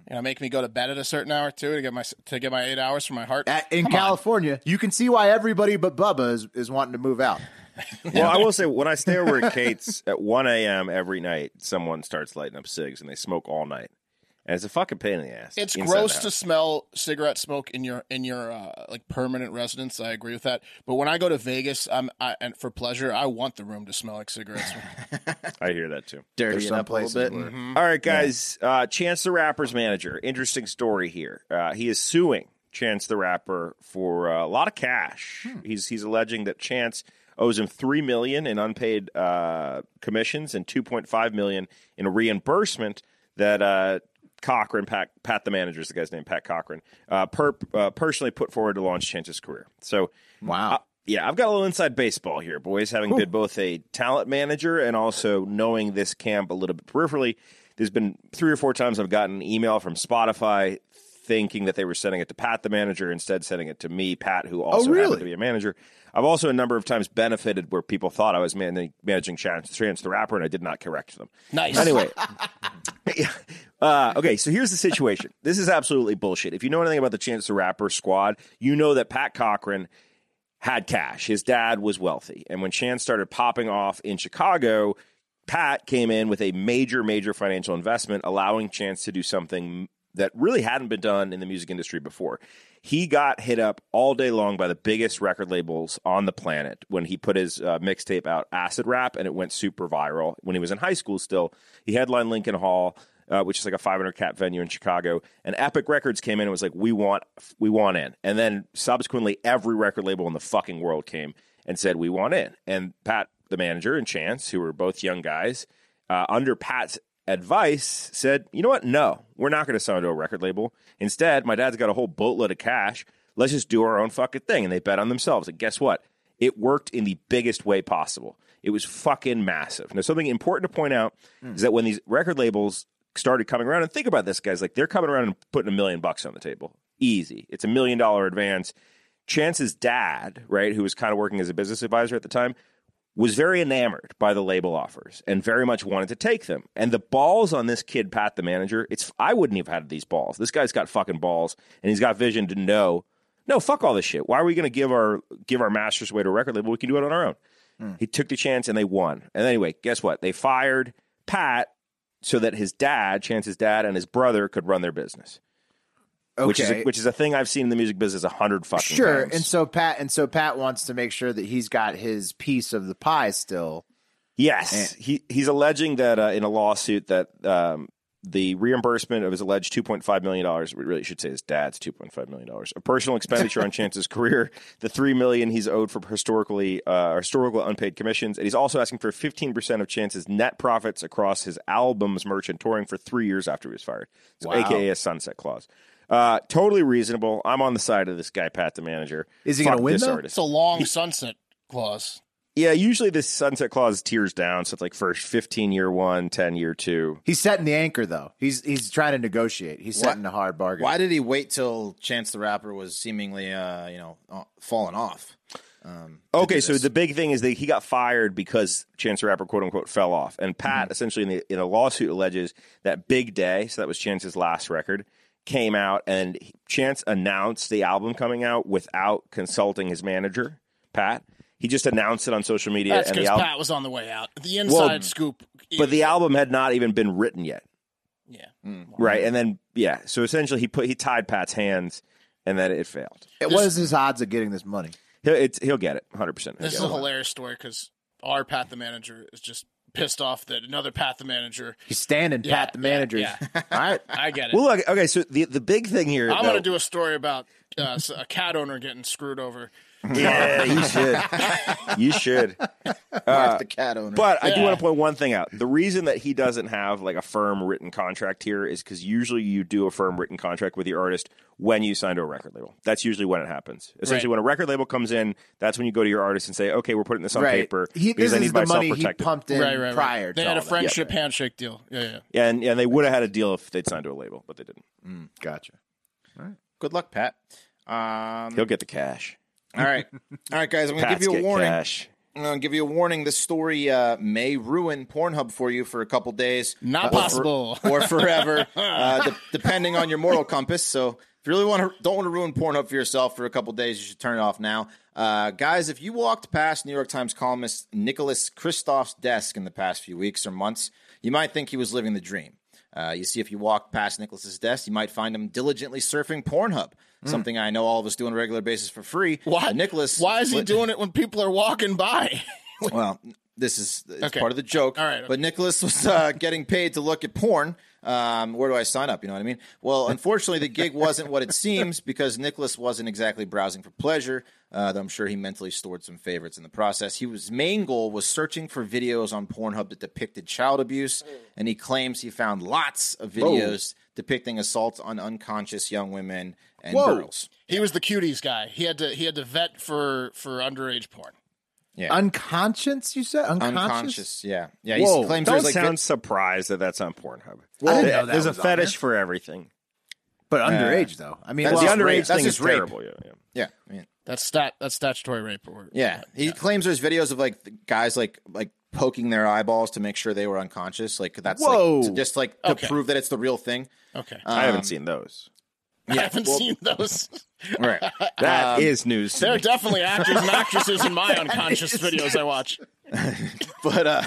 You know, make me go to bed at a certain hour too to get my to get my eight hours for my heart. At, in Come on. California, you can see why everybody but Bubba is, is wanting to move out. Well, I will say when I stay over at Kate's at 1 a.m. every night, someone starts lighting up cigs and they smoke all night, and it's a fucking pain in the ass. It's gross to smell cigarette smoke in your in your uh, like permanent residence. I agree with that. But when I go to Vegas, I'm I, and for pleasure, I want the room to smell like cigarettes. I hear that too. dirty There's it some up a little places bit. where- All right, guys. Uh, Chance the Rapper's manager. Interesting story here. Uh, he is suing Chance the Rapper for uh, a lot of cash. He's he's alleging that Chance owes him three million in unpaid uh, commissions and two point five million in reimbursement that uh, Cochran, Pat, Pat the manager is the guy's name, Pat Cochran, uh, per, uh, personally put forward to launch Chance's career. So Wow. uh, yeah, I've got a little inside baseball here, boys. Having been both a talent manager and also knowing this camp a little bit peripherally, there's been three or four times I've gotten an email from Spotify thinking that they were sending it to Pat, the manager, instead sending it to me, Pat, who also really? happened to be a manager. I've also a number of times benefited where people thought I was man- managing Chance, Chance the Rapper, and I did not correct them. Nice. Anyway, uh, okay, so here's the situation. This is absolutely bullshit. If you know anything about the Chance the Rapper squad, you know that Pat Cochran had cash. His dad was wealthy. And when Chance started popping off in Chicago, Pat came in with a major, major financial investment, allowing Chance to do something that really hadn't been done in the music industry before. He got hit up all day long by the biggest record labels on the planet when he put his uh, mixtape out, Acid Rap, and it went super viral. When he was in high school, still, he headlined Lincoln Hall. Uh, which is like a 500 cap venue in Chicago, and Epic Records came in and was like, "We want, we want in." And then subsequently, every record label in the fucking world came and said, "We want in." And Pat, the manager, and Chance, who were both young guys, uh, under Pat's advice, said, "You know what? No, we're not going to sign to a record label. Instead, my dad's got a whole boatload of cash. Let's just do our own fucking thing." And they bet on themselves. And guess what? It worked in the biggest way possible. It was fucking massive. Now, something important to point out is that when these record labels started coming around, and think about this, guys, like they're coming around and putting a million bucks on the table. Easy. It's a million dollar advance. Chance's dad, right, who was kind of working as a business advisor at the time, was very enamored by the label offers and very much wanted to take them. And the balls on this kid, Pat, the manager, it's I wouldn't have had these balls. This guy's got fucking balls, and he's got vision to know. No, fuck all this shit. Why are we going to give our give our masters away to a record label? We can do it on our own. Hmm. He took the chance and they won. And anyway, guess what? They fired Pat so that his dad, Chance's dad, and his brother could run their business. Okay. Which is a, which is a thing I've seen in the music business a hundred fucking sure. times. And so Pat and so Pat wants to make sure that he's got his piece of the pie still. Yes, he he's alleging that uh, in a lawsuit that um, the reimbursement of his alleged two point five million dollars. We really should say his dad's two point five million dollars. A personal expenditure on Chance's career. The three million he's owed for historically uh, historical unpaid commissions, and he's also asking for fifteen percent of Chance's net profits across his albums, merch, and touring for three years after he was fired. So, Wow. AKA a sunset clause. Uh, totally reasonable. I'm on the side of this guy, Pat, the manager. Is he gonna win, this though? artist. It's a long sunset clause. Yeah, usually this sunset clause tiers down, so it's like first 15 year one, 10 year two. He's setting the anchor though. He's he's trying to negotiate. He's Why- setting a hard bargain. Why did he wait till Chance the Rapper was seemingly, uh, you know, uh, falling off? Um, to Okay, so this? the big thing is that he got fired because Chance the Rapper, quote unquote, fell off. And Pat, essentially, in, the, in a lawsuit, alleges that Big Day, so that was Chance's last record, came out and he- Chance announced the album coming out without consulting his manager, Pat. He just announced it on social media. That's because the album, Pat was on the way out. The inside scoop. but the album had not even been written yet. yeah. Right. And then, yeah. So essentially, he put he tied Pat's hands and then it failed. what is his odds of getting this money? He'll, it's, he'll get it 100%. This is a hilarious story because our Pat the manager is just pissed off that another Pat the manager. He's standing Yeah, Pat the manager. yeah. All right. I get it. Well, look, okay, so the the big thing here. I'm going to do a story about uh, a cat owner getting screwed over. Yeah, you should. you should. Mark the cat owner. But I do want to point one thing out. The reason that he doesn't have like a firm written contract here is because usually you do a firm written contract with your artist when you sign to a record label. That's usually when it happens. Essentially, Right. when a record label comes in, that's when you go to your artist and say, "Okay, we're putting this on right. paper He, because this I need is the myself money he pumped in right, right, right. prior. They to had all a that. friendship handshake deal. Yeah, yeah. and and they would have had a deal if they'd signed to a label, but they didn't. Gotcha. All right. Good luck, Pat. Um, He'll get the cash. All right, all right, guys. I'm going to give you a warning. cash. I'm going to give you a warning. This story uh, may ruin Pornhub for you for a couple days. Not or for- possible. or forever, uh, de- depending on your moral compass. So, if you really want to, don't want to ruin Pornhub for yourself for a couple days, you should turn it off now. Uh, guys, if you walked past New York Times columnist Nicholas Kristof's desk in the past few weeks or months, you might think he was living the dream. Uh, you see, if you walk past Nicholas's desk, you might find him diligently surfing Pornhub, something I know all of us do on a regular basis for free. Why, Nicholas? Why is he doing it when people are walking by? Well, this is it's Okay. part of the joke. All right, okay. But Nicholas was uh, getting paid to look at porn. Um, where do I sign up? You know what I mean? Well, unfortunately, the gig wasn't what it seems because Nicholas wasn't exactly browsing for pleasure. Uh, though I'm sure he mentally stored some favorites in the process. He was main goal was searching for videos on Pornhub that depicted child abuse, and he claims he found lots of videos depicting assaults on unconscious young women and Whoa. girls. he was the cuties guy. He had to he had to vet for for underage porn. Yeah, Unconscious, you said? Unconscious? unconscious. Yeah, yeah. Whoa. He claims Don't there's like sound surprised that that's on Pornhub. I didn't know that There's a was on fetish there. for everything. But underage though. I mean, That's the just underage thing is rape. terrible. Yeah, yeah. Yeah, I mean, That's stat. That's statutory rape. Or, yeah. He claims there's videos of like guys like like poking their eyeballs to make sure they were unconscious. Like that's like, Whoa. to just like to Okay. prove that it's the real thing. Okay. Um, I haven't seen those. I haven't seen those. Right. That is news. To There are definitely actors and actresses in my unconscious videos I watch. but uh,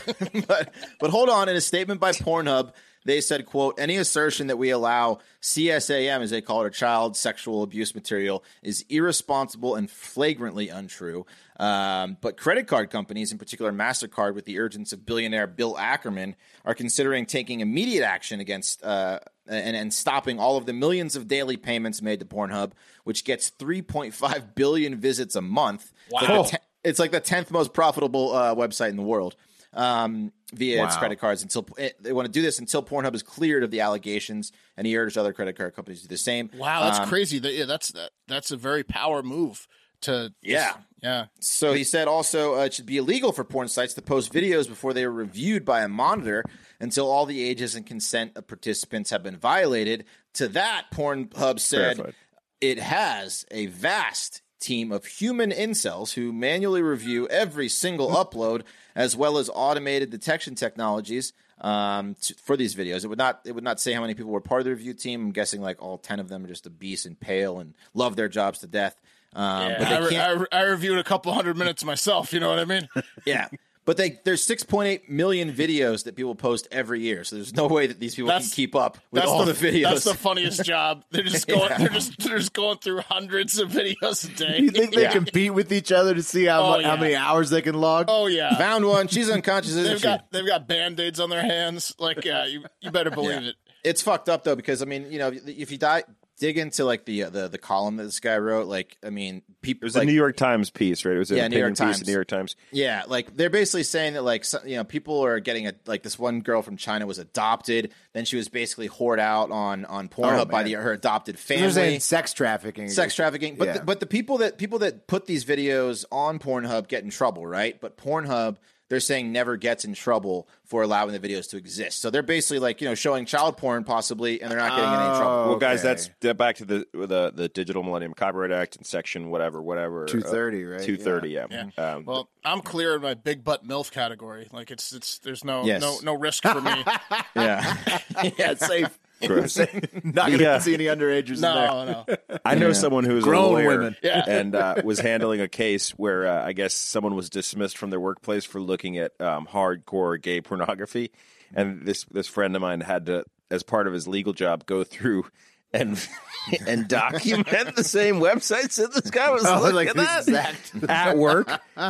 but but hold on. In a statement by Pornhub, they said, "quote Any assertion that we allow CSAM, as they call it, or child sexual abuse material, is irresponsible and flagrantly untrue." Um, but credit card companies, in particular Mastercard, with the urgence of billionaire Bill Ackerman, are considering taking immediate action against. Uh, and, and stopping all of the millions of daily payments made to Pornhub, which gets 3.5 billion visits a month. It's like the te- it's like the tenth most profitable uh, website in the world um, via its credit cards. Until eh, they want to do this until Pornhub is cleared of the allegations, and he urged other credit card companies to do the same. Wow, that's Um, crazy. That, yeah, that's that, that's a very power move. To Yeah. yeah. So he said also uh, it should be illegal for porn sites to post videos before they are reviewed by a monitor until all the ages and consent of participants have been violated. To that, Pornhub said Verified. it has a vast team of human incels who manually review every single upload, as well as automated detection technologies um, to, for these videos. It would not it would not say how many people were part of the review team. I'm guessing like all ten of them are just obese and pale and love their jobs to death. Um, but I, re- I, re- I reviewed a couple hundred minutes myself. You know what I mean? Yeah. But they there's 6.8 million videos that people post every year, so there's no way that these people That's- can keep up with all the, the, videos. That's the funniest job. They're just going. They're just they're just going through hundreds of videos a day. you think they Yeah. compete with each other to see how Oh, mu- how yeah. many hours they can log? Oh yeah. Found one. She's unconscious. Isn't They've she? got they've got band aids on their hands. Like yeah, you you better believe Yeah. it. It's fucked up though because I mean, you know, if you die, dig into like the uh, the the column that this guy wrote, like I mean, people It was like, a New York Times piece, right? It was Yeah, New York Times. New York Times. Yeah, like they're basically saying that like some, you know people are getting a like this one girl from China was adopted, then she was basically whored out on on Pornhub by the her adopted family. saying sex trafficking. sex trafficking. But Yeah. the, but the people that people that put these videos on Pornhub get in trouble, right? But Pornhub they're saying never gets in trouble for allowing the videos to exist. So they're basically like you know showing child porn possibly, and they're not getting in any trouble. Well, guys, that's back to the the the Digital Millennium Copyright Act and section whatever whatever 230, right? Two thirty, yeah. Yeah. Um, Well, I'm clear in my big butt milf category. Like it's it's there's no Yes. no no risk for me. Yeah, yeah, it's safe. Gross. Not going to Yeah. see any underagers in there. No, no. I know someone who's Grown a lawyer women. Yeah. and uh, was handling a case where uh, I guess someone was dismissed from their workplace for looking at um, hardcore gay pornography, and this this friend of mine had to, as part of his legal job, go through and and document the same websites that this guy was Oh, looking like at this exact- at work.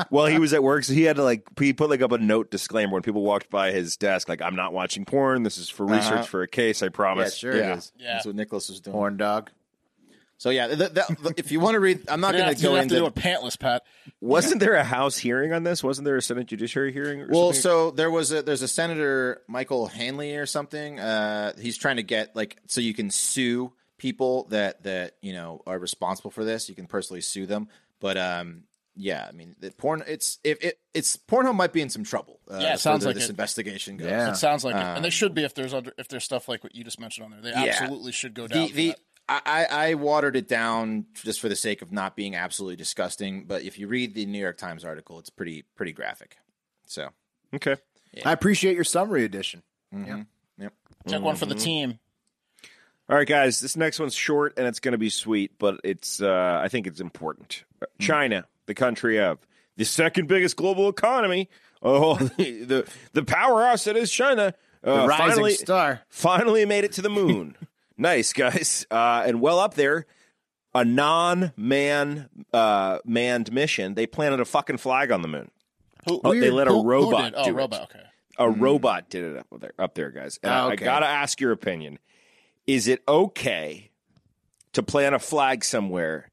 well, he was at work, so he had to like he put like up a note disclaimer when people walked by his desk, like I'm not watching porn. This is for research Uh-huh. for a case. I Yeah, promise. sure yeah. it is. Yeah. That's what Nicholas was doing. Horn dog. So yeah, th- that- if you want to read, I'm not going gonna to have to, go you to do into. a pantless, Pat. Wasn't there a House hearing on this? Wasn't there a Senate Judiciary hearing? Or Well, something? so there was a there's a senator Michael Hanley or something. Uh, he's trying to get like so you can sue people that that you know are responsible for this. You can personally sue them, but um, yeah, I mean, the porn. It's if it it's Pornhub might be in some trouble. Uh, Yeah, it sounds like this it. investigation goes. Yeah. It sounds like it, and Um, they should be if there's under, if there's stuff like what you just mentioned on there. They Yeah. absolutely should go down. the the that. I, I I watered it down just for the sake of not being absolutely disgusting. But if you read the New York Times article, it's pretty pretty graphic. So okay. I appreciate your summary edition. yep. Check one for Mm-hmm. the team. All right, guys. This next one's short and it's going to be sweet, but it's uh, I think it's important. Uh, China, the country of the second biggest global economy. Oh, the the, the powerhouse that is China. Uh, The rising finally, star. finally made it to the moon. Nice guys, uh, and well up there. A non-man uh, manned mission. They planted a fucking flag on the moon. Who, Oh, they let a who- who robot did? Oh, do it. robot. Okay. A robot did it up there, up there, guys. And I- Ah, I gotta ask your opinion: Is it okay to plant a flag somewhere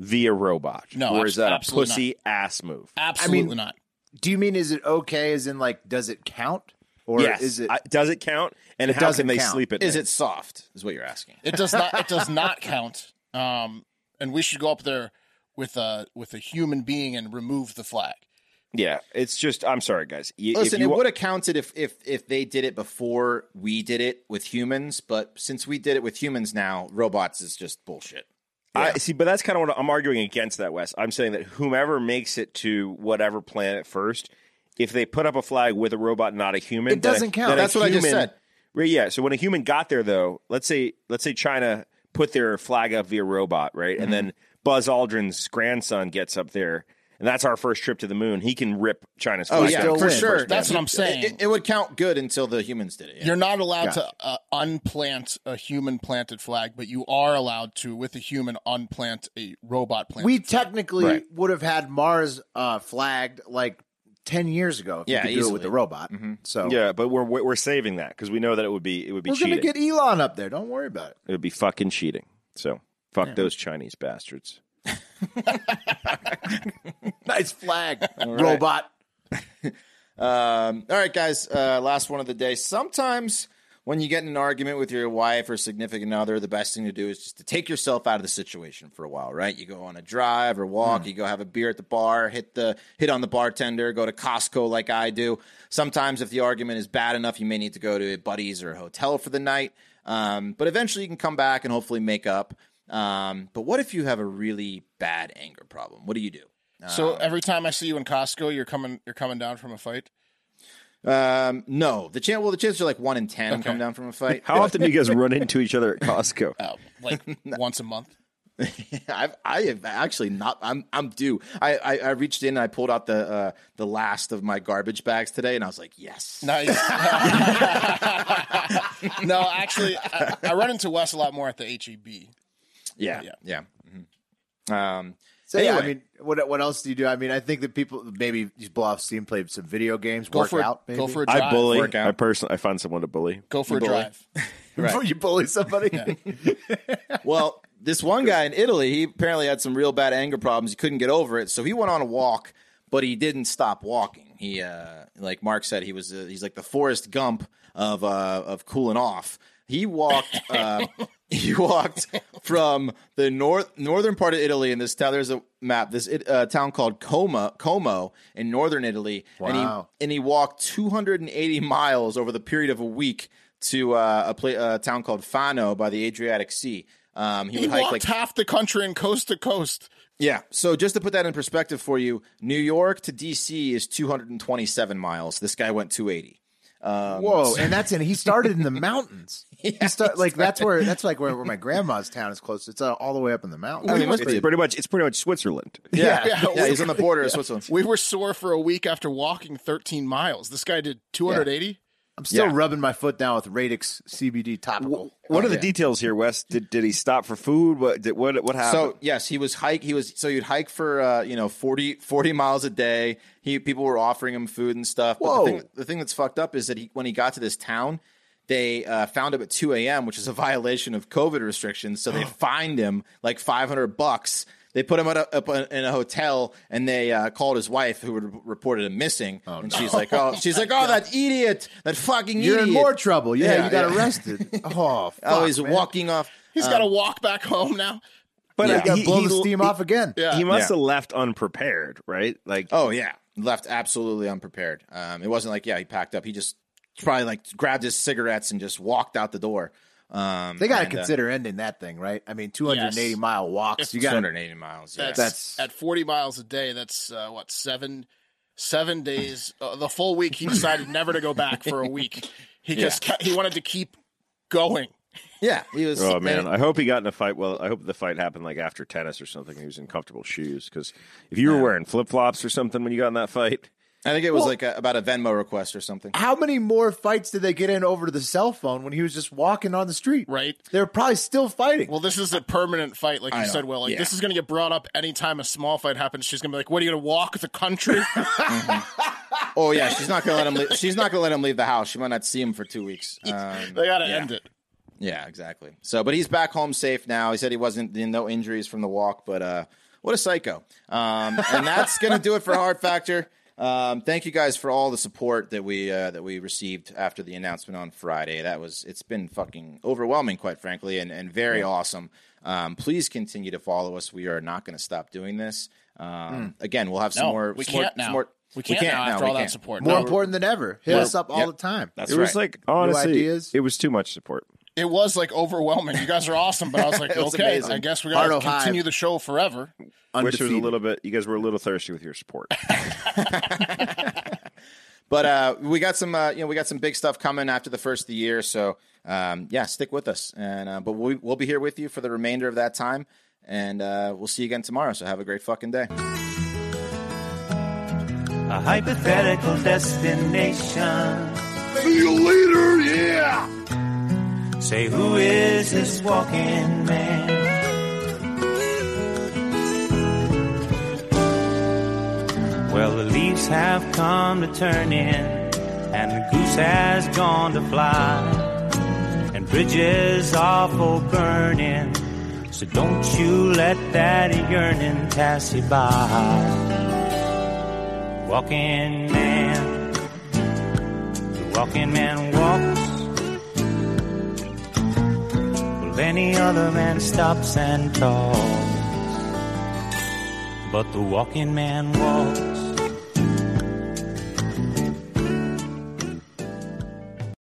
via robot, No, or abs- is that a absolutely pussy ass move? Absolutely i not. Do you mean is it okay? As in, like, does it count? Or yes. is it? I- does it count? And It how doesn't can they count. sleep at Is night? it soft? Is what you're asking. It does not. It does not count. Um, and we should go up there with a with a human being and remove the flag Yeah, it's just. I'm sorry, guys. Y- if Listen, you it wa- would have counted if, if if they did it before we did it with humans, but since we did it with humans now, robots is just bullshit. I see, but that's kind of what I'm arguing against that, Wes. I'm saying that whomever makes it to whatever planet first, if they put up a flag with a robot, not a human, It doesn't count. then a That's what I just said. Right, yeah. So when a human got there, though, let's say let's say China put their flag up via robot, right, Mm-hmm. and then Buzz Aldrin's grandson gets up there, and that's our first trip to the moon. He can rip China's flag. Oh flag. yeah, for sure. That's what I'm saying. It, it would count good until the humans did it. yeah. You're not allowed to uh, unplant a human planted flag, but you are allowed to, with a human, unplant a robot planted. We flag. technically Right. would have had Mars uh, flagged like ten years ago if Yeah, you could do it with the robot. So Yeah, but we're we're saving that because we know that it would be it would be we're cheating. gonna get Elon up there. Don't worry about it. it would be fucking cheating. So fuck those Chinese bastards. Nice flag, robot. Um, all right, guys. Uh, last one of the day. Sometimes when you get in an argument with your wife or significant other, the best thing to do is just to take yourself out of the situation for a while, right? You go on a drive or walk. You go have a beer at the bar. Hit the hit on the bartender. Go to Costco like I do. Sometimes if the argument is bad enough, you may need to go to a buddy's or a hotel for the night. Um, but eventually you can come back and hopefully make up. Um, but what if you have a really bad anger problem? What do you do? So every time I see you in Costco, you're coming you're coming down from a fight. Um, no, the chance. Well, the chances are like one in ten come down from a fight. How often do you guys run into each other at Costco? Uh, like once a month. I've, I have actually not. I'm I'm due. I, I, I reached in and I pulled out the uh, the last of my garbage bags today, and I was like, yes. Nice. no, actually, I, I run into Wes a lot more at the HEB. Yeah, Yeah. yeah. mhm. Um, So yeah, I mean, what what else do you do? I mean, I think that people maybe just blow off steam, play some video games, Go work for out. a, Maybe. go for a drive. I bully. I personally, I find someone to bully. Go for a bully. drive. Right. you bully somebody. well, this one guy in Italy, he apparently had some real bad anger problems. He couldn't get over it, so he went on a walk, but he didn't stop walking. He, uh, like Mark said, he was uh, he's like the Forrest Gump of uh, of cooling off. He walked. Uh, he walked from the north northern part of Italy in this town. There's a map. This uh, town called Como, Como in northern Italy, Wow. and he and he walked 280 miles over the period of a week to uh, a, pla- a town called Fano by the Adriatic Sea. Um, he, He would hike walked like half the country and coast to coast. yeah. So just to put that in perspective for you, New York to DC is 227 miles. This guy went 280. Um, Whoa! And that's in. He started in the mountains. he start like that's where that's like where, where my grandma's town is close. It's uh, all the way up in the mountains. I mean, It's be- pretty much. It's pretty much Switzerland. Yeah, Yeah, yeah, we- he's on the border of Switzerland. We were sore for a week after walking 13 miles. This guy did 280. I'm still Yeah. rubbing my foot down with Radix CBD topical. What are the yeah. details here, Wes? Did did he stop for food? What did what what happened? So yes, he was hike. He was so you'd hike for uh, you know 40, 40 miles a day. He people were offering him food and stuff. But Whoa. The, thing, the thing that's fucked up is that he when he got to this town, they uh, found him at two a.m., which is a violation of COVID restrictions. So they fined him like five hundred bucks. They put him at a, up in a hotel, and they uh, called his wife, who had reported him missing. and she's like, "Oh, she's like, oh, that idiot, that fucking You're idiot." in more trouble. Yeah, Yeah, you got yeah. arrested. Oh, fuck, Oh, he's man. walking off. He's got to walk back home now. but You uh, got to he, blow he- the steam he- off again. Yeah. He must Yeah. have left unprepared, right? Like, Oh yeah, left absolutely unprepared. Um, it wasn't like yeah, he packed up. He just probably like grabbed his cigarettes and just walked out the door. Um, They got to and, uh, consider ending that thing, right? I mean, 280 Yes. mile walks. You got 280 miles. Yeah. That's, That's- at 40 miles a day. That's uh, what seven seven days. Uh, the full week. He decided never to go back for a week. He just kept, he wanted to keep going. yeah, he was. oh man, I hope he got in a fight. Well, I hope the fight happened like after tennis or something. He was in comfortable shoes because if you were wearing flip flops or something when you got in that fight, I think it was like a, about a Venmo request or something. How many more fights did they get in over the cell phone when he was just walking on the street? Right. They're probably still fighting. Well, this is a permanent fight, like you know. said. Will like Yeah. this is going to get brought up anytime a small fight happens. She's going to be like, "What are you going to walk the country?" Oh yeah, she's not gonna let him. Leave, she's not gonna let him leave the house. She might not see him for two weeks. Um, they got to Yeah. end it. Yeah, exactly. So, but he's back home safe now. He said he wasn't no injuries from the walk, but uh, what a psycho. Um, and that's gonna do it for Hard Factor. Um, thank you guys for all the support that we uh, that we received after the announcement on Friday. That was it's been fucking overwhelming, quite frankly, and, and very awesome. Um, please continue to follow us. We are not going to stop doing this. Um, Again, we'll have some No, more. we some can't now. more- We can't, can't now now, after we all that can't. support. More No, important than ever. Hit us up all yep. the time. That's it was like honestly, ideas? it was too much support. It was like overwhelming. You guys are awesome, but I was like, was okay, amazing. I guess we got to continue the show forever. Wish it was a little bit. You guys were a little thirsty with your support. But uh, we got some, uh, you know, we got some big stuff coming after the first of the year. So um, yeah, stick with us. And uh, but we, we'll be here with you for the remainder of that time, and uh, we'll see you again tomorrow. So have a great fucking day. a hypothetical destination. See you later, yeah! Say, who is this walking man? Well, the leaves have come to turn in, and the goose has gone to fly, and bridges are for burning. So don't you let that yearning pass you by. Walking man, walking man walks. Well, any other man stops and talks. But the walking man walks.